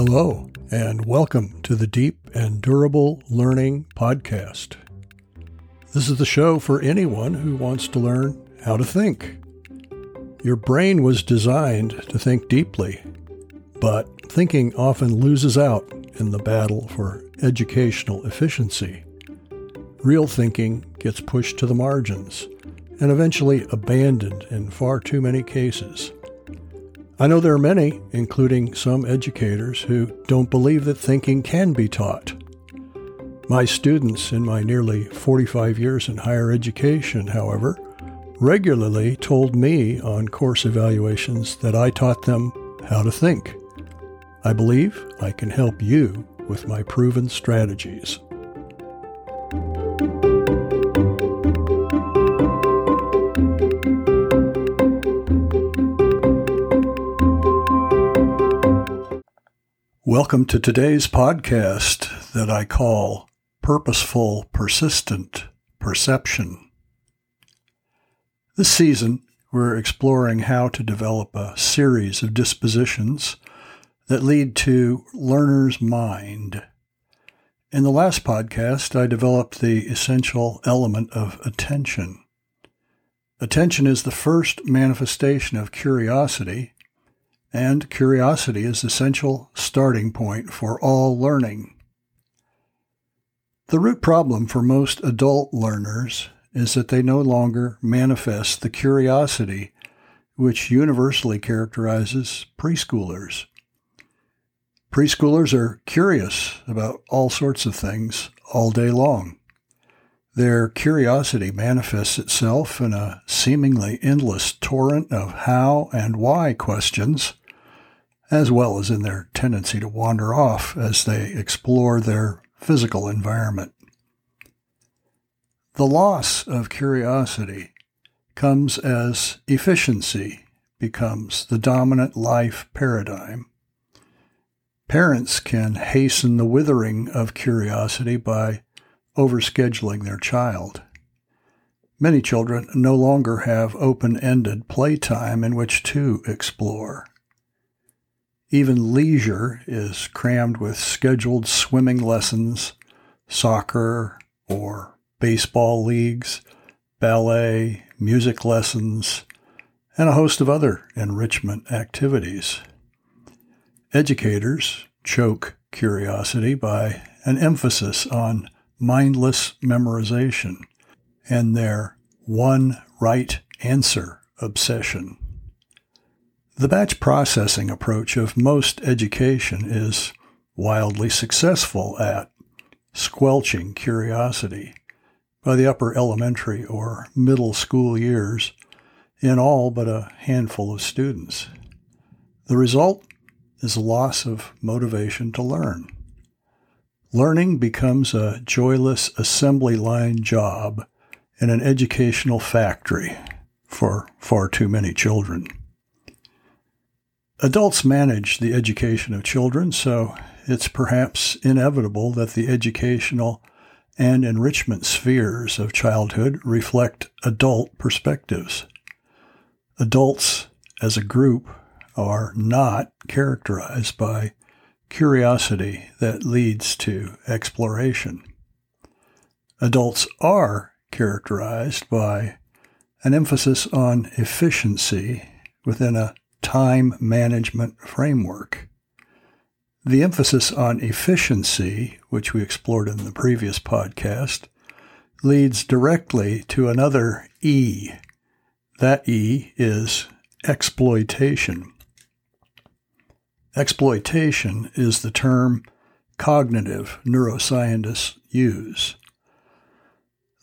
Hello, and welcome to the Deep and Durable Learning Podcast. This is the show for anyone who wants to learn how to think. Your brain was designed to think deeply, but thinking often loses out in the battle for educational efficiency. Real thinking gets pushed to the margins and eventually abandoned in far too many cases. I know there are many, including some educators, who don't believe that thinking can be taught. My students in my nearly 45 years in higher education, however, regularly told me on course evaluations that I taught them how to think. I believe I can help you with my proven strategies. Welcome to today's podcast that I call Purposeful Persistent Perception. This season, we're exploring how to develop a series of dispositions that lead to learner's mind. In the last podcast, I developed the essential element of attention. Attention is the first manifestation of curiosity and curiosity is essential starting point for all learning. The root problem for most adult learners is that they no longer manifest the curiosity which universally characterizes preschoolers. Preschoolers are curious about all sorts of things all day long. Their curiosity manifests itself in a seemingly endless torrent of how and why questions, as well as in their tendency to wander off as they explore their physical environment. The loss of curiosity comes as efficiency becomes the dominant life paradigm. Parents can hasten the withering of curiosity by overscheduling their child. Many children no longer have open ended playtime in which to explore. Even leisure is crammed with scheduled swimming lessons, soccer or baseball leagues, ballet, music lessons, and a host of other enrichment activities. Educators choke curiosity by an emphasis on mindless memorization, and their one right answer obsession. The batch processing approach of most education is wildly successful at squelching curiosity by the upper elementary or middle school years in all but a handful of students. The result is a loss of motivation to learn. Learning becomes a joyless assembly line job in an educational factory for far too many children. Adults manage the education of children, so it's perhaps inevitable that the educational and enrichment spheres of childhood reflect adult perspectives. Adults as a group are not characterized by curiosity that leads to exploration. Adults are characterized by an emphasis on efficiency within a time management framework. The emphasis on efficiency, which we explored in the previous podcast, leads directly to another E. That E is exploitation. Exploitation is the term cognitive neuroscientists use.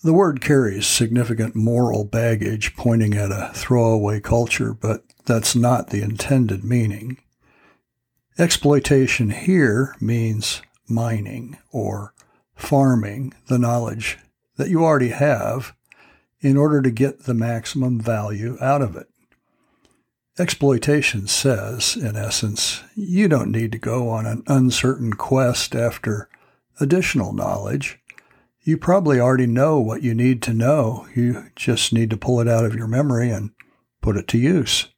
The word carries significant moral baggage pointing at a throwaway culture, but that's not the intended meaning. Exploitation here means mining or farming the knowledge that you already have in order to get the maximum value out of it. Exploitation says, in essence, you don't need to go on an uncertain quest after additional knowledge. You probably already know what you need to know. You just need to pull it out of your memory and put it to use.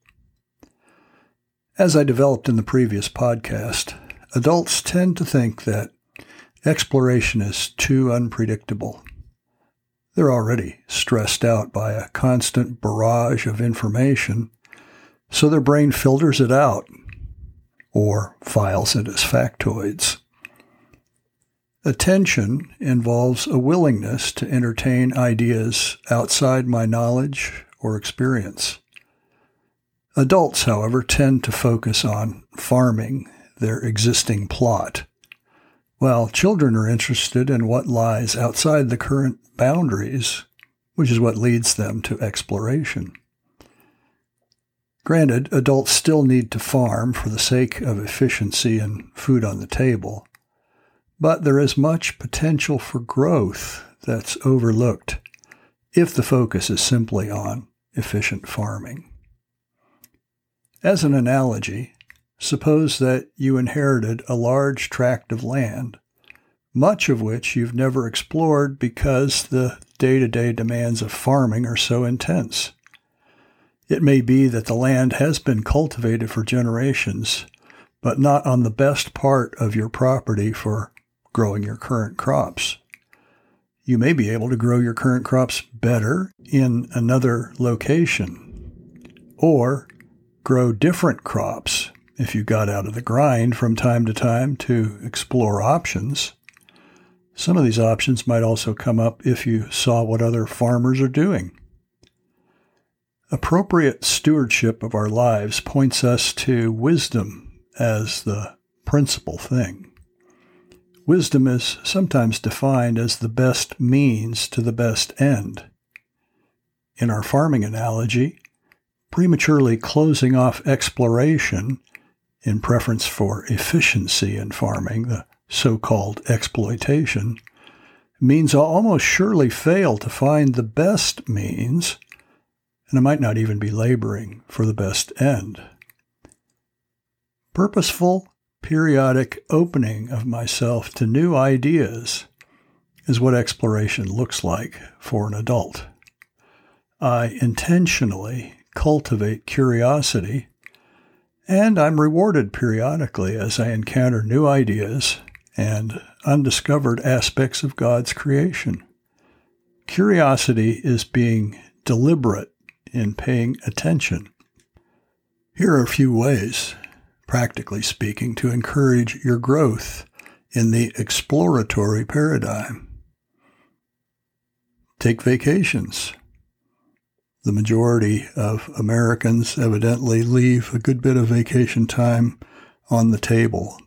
As I developed in the previous podcast, adults tend to think that exploration is too unpredictable. They're already stressed out by a constant barrage of information, so their brain filters it out or files it as factoids. Attention involves a willingness to entertain ideas outside my knowledge or experience. Adults, however, tend to focus on farming their existing plot, while children are interested in what lies outside the current boundaries, which is what leads them to exploration. Granted, adults still need to farm for the sake of efficiency and food on the table, but there is much potential for growth that's overlooked if the focus is simply on efficient farming. As an analogy, suppose that you inherited a large tract of land much of which you've never explored because the day to day demands of farming are so intense. It may be that the land has been cultivated for generations, but not on the best part of your property for growing your current crops. You may be able to grow your current crops better in another location, or grow different crops if you got out of the grind from time to time to explore options. Some of these options might also come up if you saw what other farmers are doing. Appropriate stewardship of our lives points us to wisdom as the principal thing. Wisdom is sometimes defined as the best means to the best end. In our farming analogy, prematurely closing off exploration in preference for efficiency in farming, the so called exploitation, means I'll almost surely fail to find the best means, and I might not even be laboring for the best end. Purposeful, periodic opening of myself to new ideas is what exploration looks like for an adult. I intentionally cultivate curiosity, and I'm rewarded periodically as I encounter new ideas and undiscovered aspects of God's creation. Curiosity is being deliberate in paying attention. Here are a few ways, practically speaking, to encourage your growth in the exploratory paradigm. Take vacations. The majority of Americans evidently leave a good bit of vacation time on the table.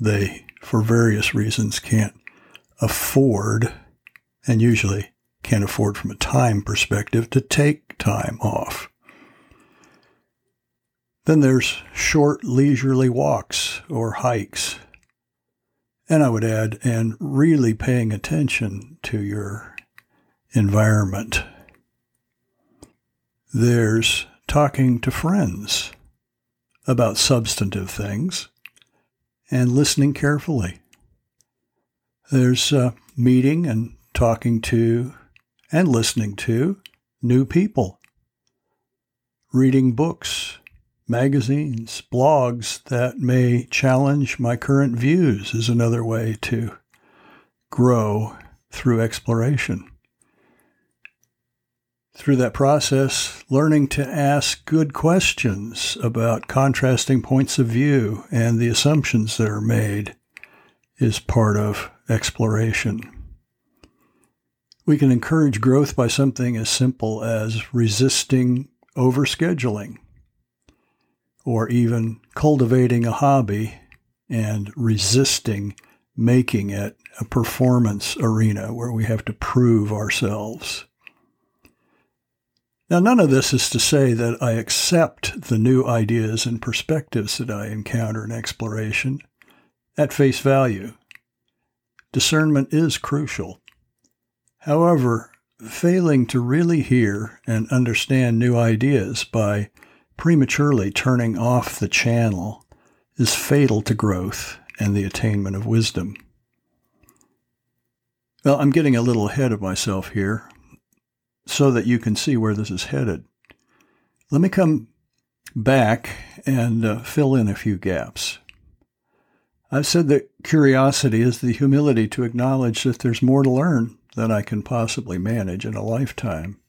They for various reasons can't afford, and usually can't afford from a time perspective, to take time off. Then there's short, leisurely walks or hikes. And I would add, and really paying attention to your environment. There's talking to friends about substantive things and listening carefully. There's uh, meeting and talking to and listening to new people, reading books, magazines, blogs that may challenge my current views is another way to grow through exploration. Through that process, learning to ask good questions about contrasting points of view and the assumptions that are made is part of exploration. We can encourage growth by something as simple as resisting overscheduling or even cultivating a hobby and resisting making it a performance arena where we have to prove ourselves. Now, none of this is to say that I accept the new ideas and perspectives that I encounter in exploration at face value. Discernment is crucial. However, failing to really hear and understand new ideas by prematurely turning off the channel is fatal to growth and the attainment of wisdom. Well, I'm getting a little ahead of myself here so that you can see where this is headed. Let me come back and uh, fill in a few gaps. I've said that curiosity is the humility to acknowledge that there's more to learn than I can possibly manage in a lifetime.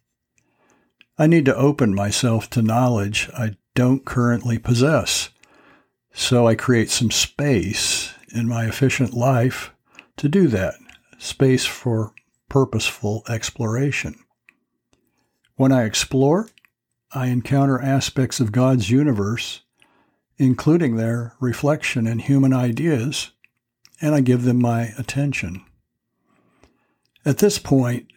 I need to open myself to knowledge I don't currently possess. So I create some space in my efficient life to do that, space for purposeful exploration. When I explore, I encounter aspects of God's universe including their reflection in human ideas, and I give them my attention. At this point,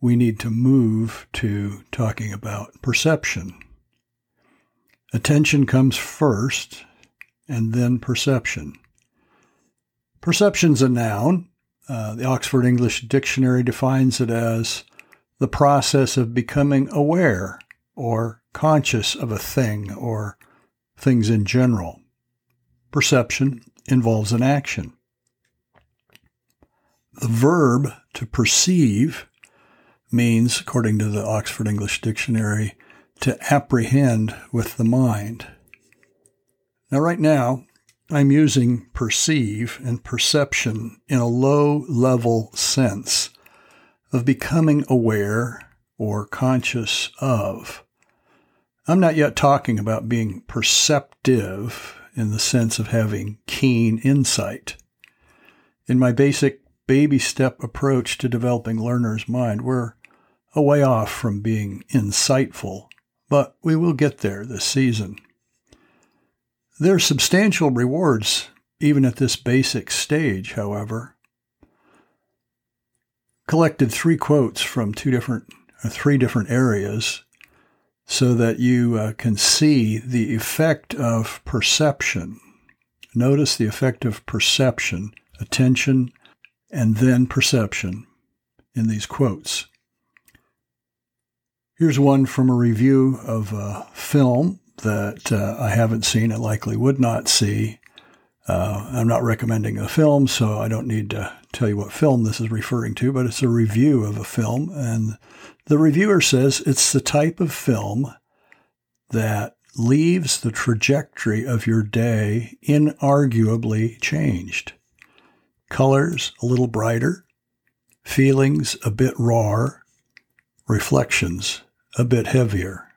we need to move to talking about perception. Attention comes first, and then perception. Perception's a noun. Uh, the Oxford English Dictionary defines it as the process of becoming aware or conscious of a thing or things in general. Perception involves an action. The verb to perceive means, according to the Oxford English Dictionary, to apprehend with the mind. Now, right now, I'm using perceive and perception in a low level sense of becoming aware or conscious of. I'm not yet talking about being perceptive in the sense of having keen insight. In my basic baby step approach to developing learner's mind, we're a way off from being insightful, but we will get there this season. There are substantial rewards even at this basic stage, however. Collected three quotes from two different, uh, three different areas so that you uh, can see the effect of perception. Notice the effect of perception, attention, and then perception in these quotes. Here's one from a review of a film that uh, I haven't seen and likely would not see. Uh, I'm not recommending a film, so I don't need to tell you what film this is referring to, but it's a review of a film. And the reviewer says it's the type of film that leaves the trajectory of your day inarguably changed. Colors a little brighter, feelings a bit rawer, reflections a bit heavier.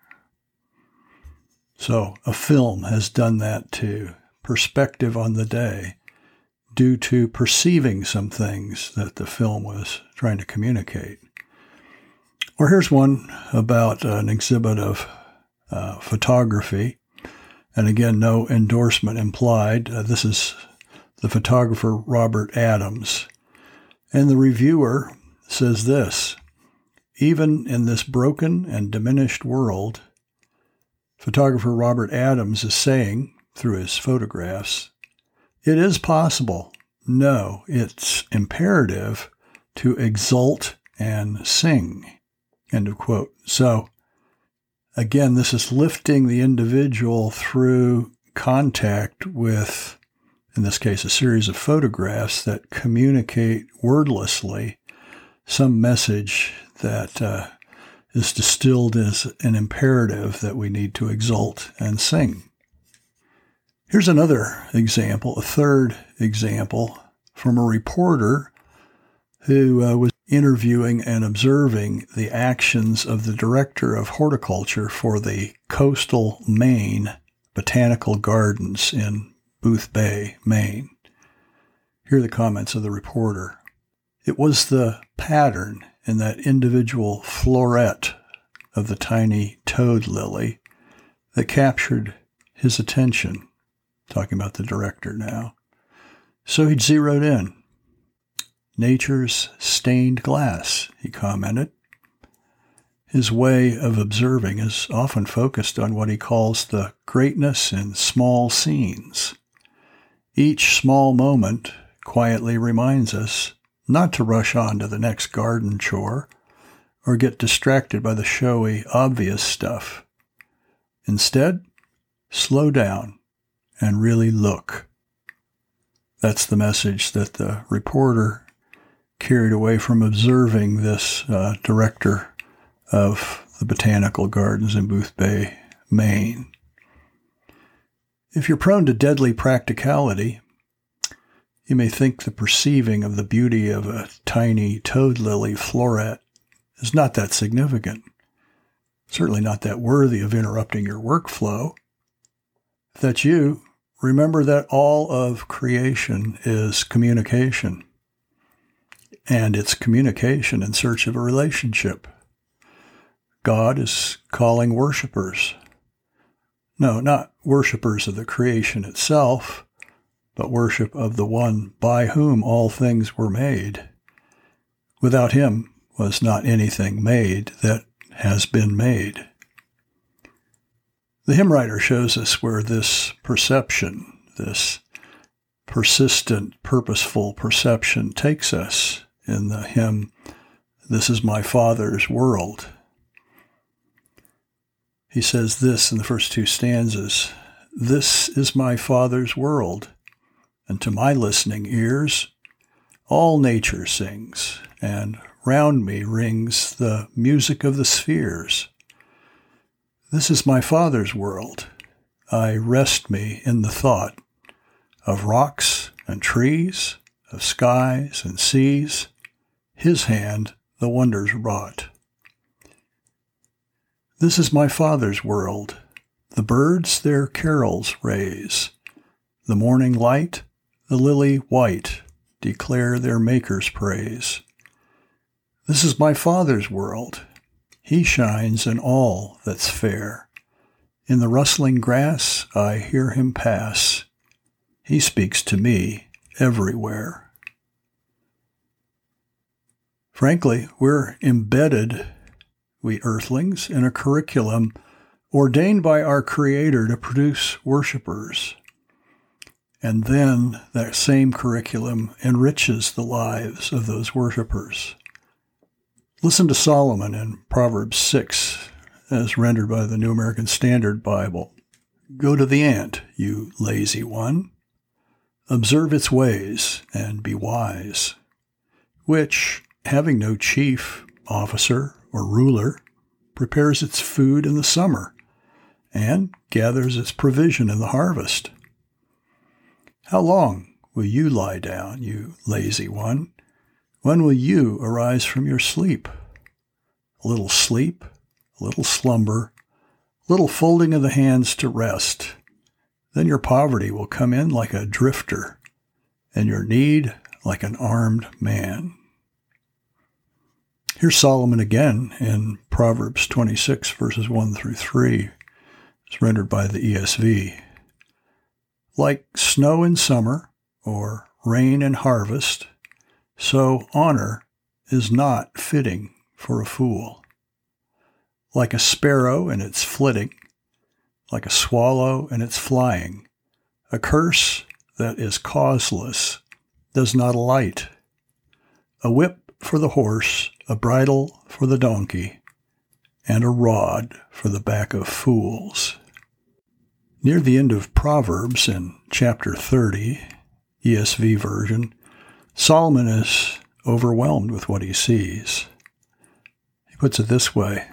So a film has done that too. Perspective on the day due to perceiving some things that the film was trying to communicate. Or here's one about an exhibit of uh, photography. And again, no endorsement implied. Uh, this is the photographer Robert Adams. And the reviewer says this Even in this broken and diminished world, photographer Robert Adams is saying through his photographs, it is possible. No, it's imperative to exult and sing. End of quote. So, again, this is lifting the individual through contact with, in this case, a series of photographs that communicate wordlessly some message that uh, is distilled as an imperative that we need to exult and sing. Here's another example, a third example from a reporter who uh, was interviewing and observing the actions of the director of horticulture for the coastal Maine botanical gardens in Boothbay, Maine. Here are the comments of the reporter. It was the pattern in that individual floret of the tiny toad lily that captured his attention. Talking about the director now. So he'd zeroed in Nature's stained glass, he commented. His way of observing is often focused on what he calls the greatness in small scenes. Each small moment quietly reminds us not to rush on to the next garden chore or get distracted by the showy, obvious stuff. Instead, slow down and really look. That's the message that the reporter carried away from observing this uh, director of the botanical gardens in Boothbay, Maine. If you're prone to deadly practicality, You may think the perceiving of the beauty of a tiny toad lily floret is not that significant, certainly not that worthy of interrupting your workflow. If that's you, remember that all of creation is communication, and it's communication in search of a relationship. God is calling worshipers. No, not worshipers of the creation itself, but worship of the one by whom all things were made. Without him was not anything made that has been made. The hymn writer shows us where this perception, this persistent, purposeful perception takes us in the hymn, This is My Father's World. He says this in the first two stanzas This is my Father's world, and to my listening ears, all nature sings, and round me rings the music of the spheres. This is my Father's world. I rest me in the thought of rocks and trees, of skies and seas, His hand the wonders wrought. This is my Father's world. The birds their carols raise. The morning light, the lily white, declare their Maker's praise. This is my Father's world. He shines in all that's fair. In the rustling grass I hear him pass. He speaks to me everywhere. Frankly, we're embedded we earthlings, in a curriculum ordained by our Creator to produce worshipers. And then that same curriculum enriches the lives of those worshipers. Listen to Solomon in Proverbs 6, as rendered by the New American Standard Bible. Go to the ant, you lazy one. Observe its ways and be wise, which, having no chief, officer, or ruler prepares its food in the summer and gathers its provision in the harvest. How long will you lie down, you lazy one? When will you arise from your sleep? A little sleep, a little slumber, a little folding of the hands to rest. Then your poverty will come in like a drifter, and your need like an armed man. Here's Solomon again in Proverbs 26, verses 1 through 3. It's rendered by the ESV. Like snow in summer or rain in harvest, so honor is not fitting for a fool. Like a sparrow in its flitting, like a swallow in its flying, a curse that is causeless does not alight. A whip for the horse a bridle for the donkey, and a rod for the back of fools. Near the end of Proverbs in chapter 30, ESV version, Solomon is overwhelmed with what he sees. He puts it this way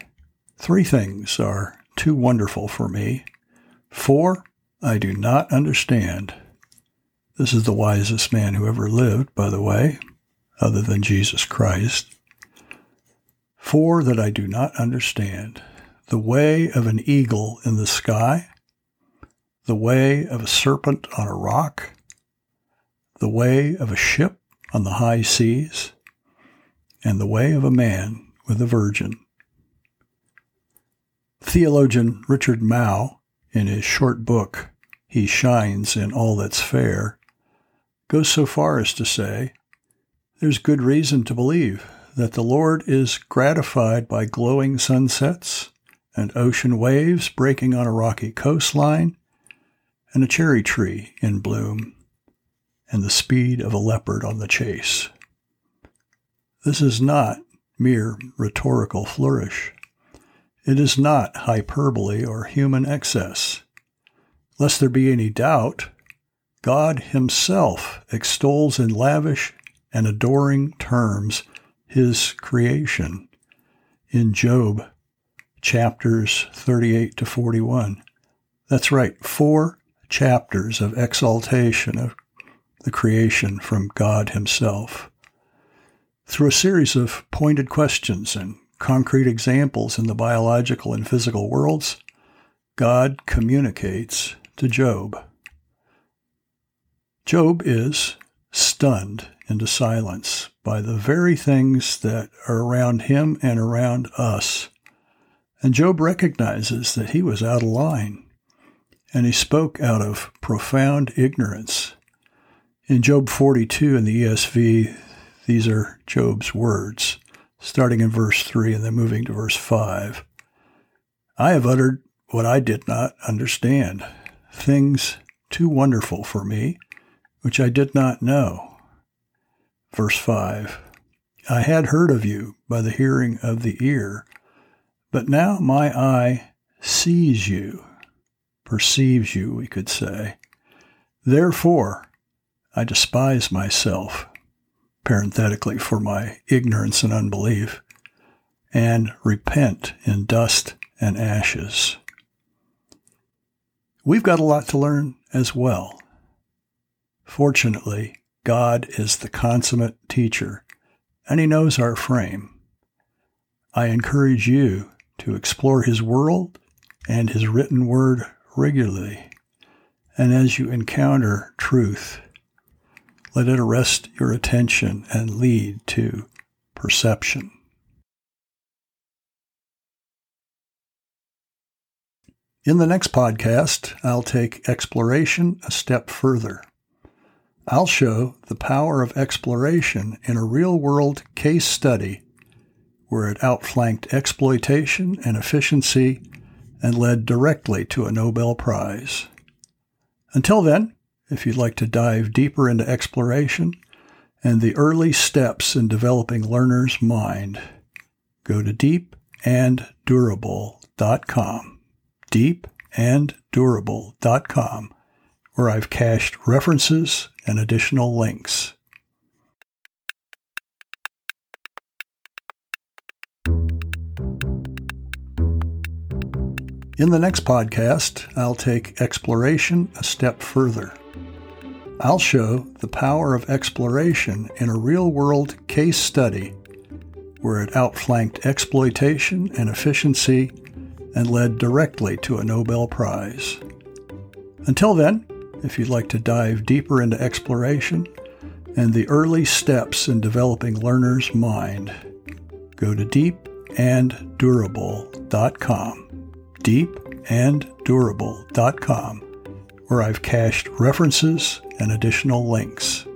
Three things are too wonderful for me. Four, I do not understand. This is the wisest man who ever lived, by the way, other than Jesus Christ. Four that I do not understand the way of an eagle in the sky, the way of a serpent on a rock, the way of a ship on the high seas, and the way of a man with a virgin. Theologian Richard Mouw, in his short book, He Shines in All That's Fair, goes so far as to say, There's good reason to believe that the Lord is gratified by glowing sunsets and ocean waves breaking on a rocky coastline and a cherry tree in bloom and the speed of a leopard on the chase. This is not mere rhetorical flourish. It is not hyperbole or human excess. Lest there be any doubt, God Himself extols in lavish and adoring terms his creation in Job chapters 38 to 41. That's right, four chapters of exaltation, of the creation from God Himself. Through a series of pointed questions and concrete examples in the biological and physical worlds, God communicates to Job. Job is stunned into silence by the very things that are around him and around us. And Job recognizes that he was out of line, and he spoke out of profound ignorance. In Job 42 in the ESV, these are Job's words, starting in verse 3 and then moving to verse 5. I have uttered what I did not understand, things too wonderful for me, which I did not know. Verse 5 I had heard of you by the hearing of the ear, but now my eye sees you, perceives you, we could say. Therefore, I despise myself, parenthetically, for my ignorance and unbelief, and repent in dust and ashes. We've got a lot to learn as well. Fortunately, God is the consummate teacher, and He knows our frame. I encourage you to explore His world and His written word regularly. And as you encounter truth, let it arrest your attention and lead to perception. In the next podcast, I'll take exploration a step further. I'll show the power of exploration in a real world case study where it outflanked exploitation and efficiency and led directly to a Nobel Prize. Until then, if you'd like to dive deeper into exploration and the early steps in developing learner's mind, go to deepanddurable.com. Deepanddurable.com, where I've cached references and additional links. In the next podcast, I'll take exploration a step further. I'll show the power of exploration in a real world case study where it outflanked exploitation and efficiency and led directly to a Nobel Prize. Until then, if you'd like to dive deeper into exploration and the early steps in developing learner's mind, go to deepanddurable.com deepanddurable.com, where I've cached references and additional links.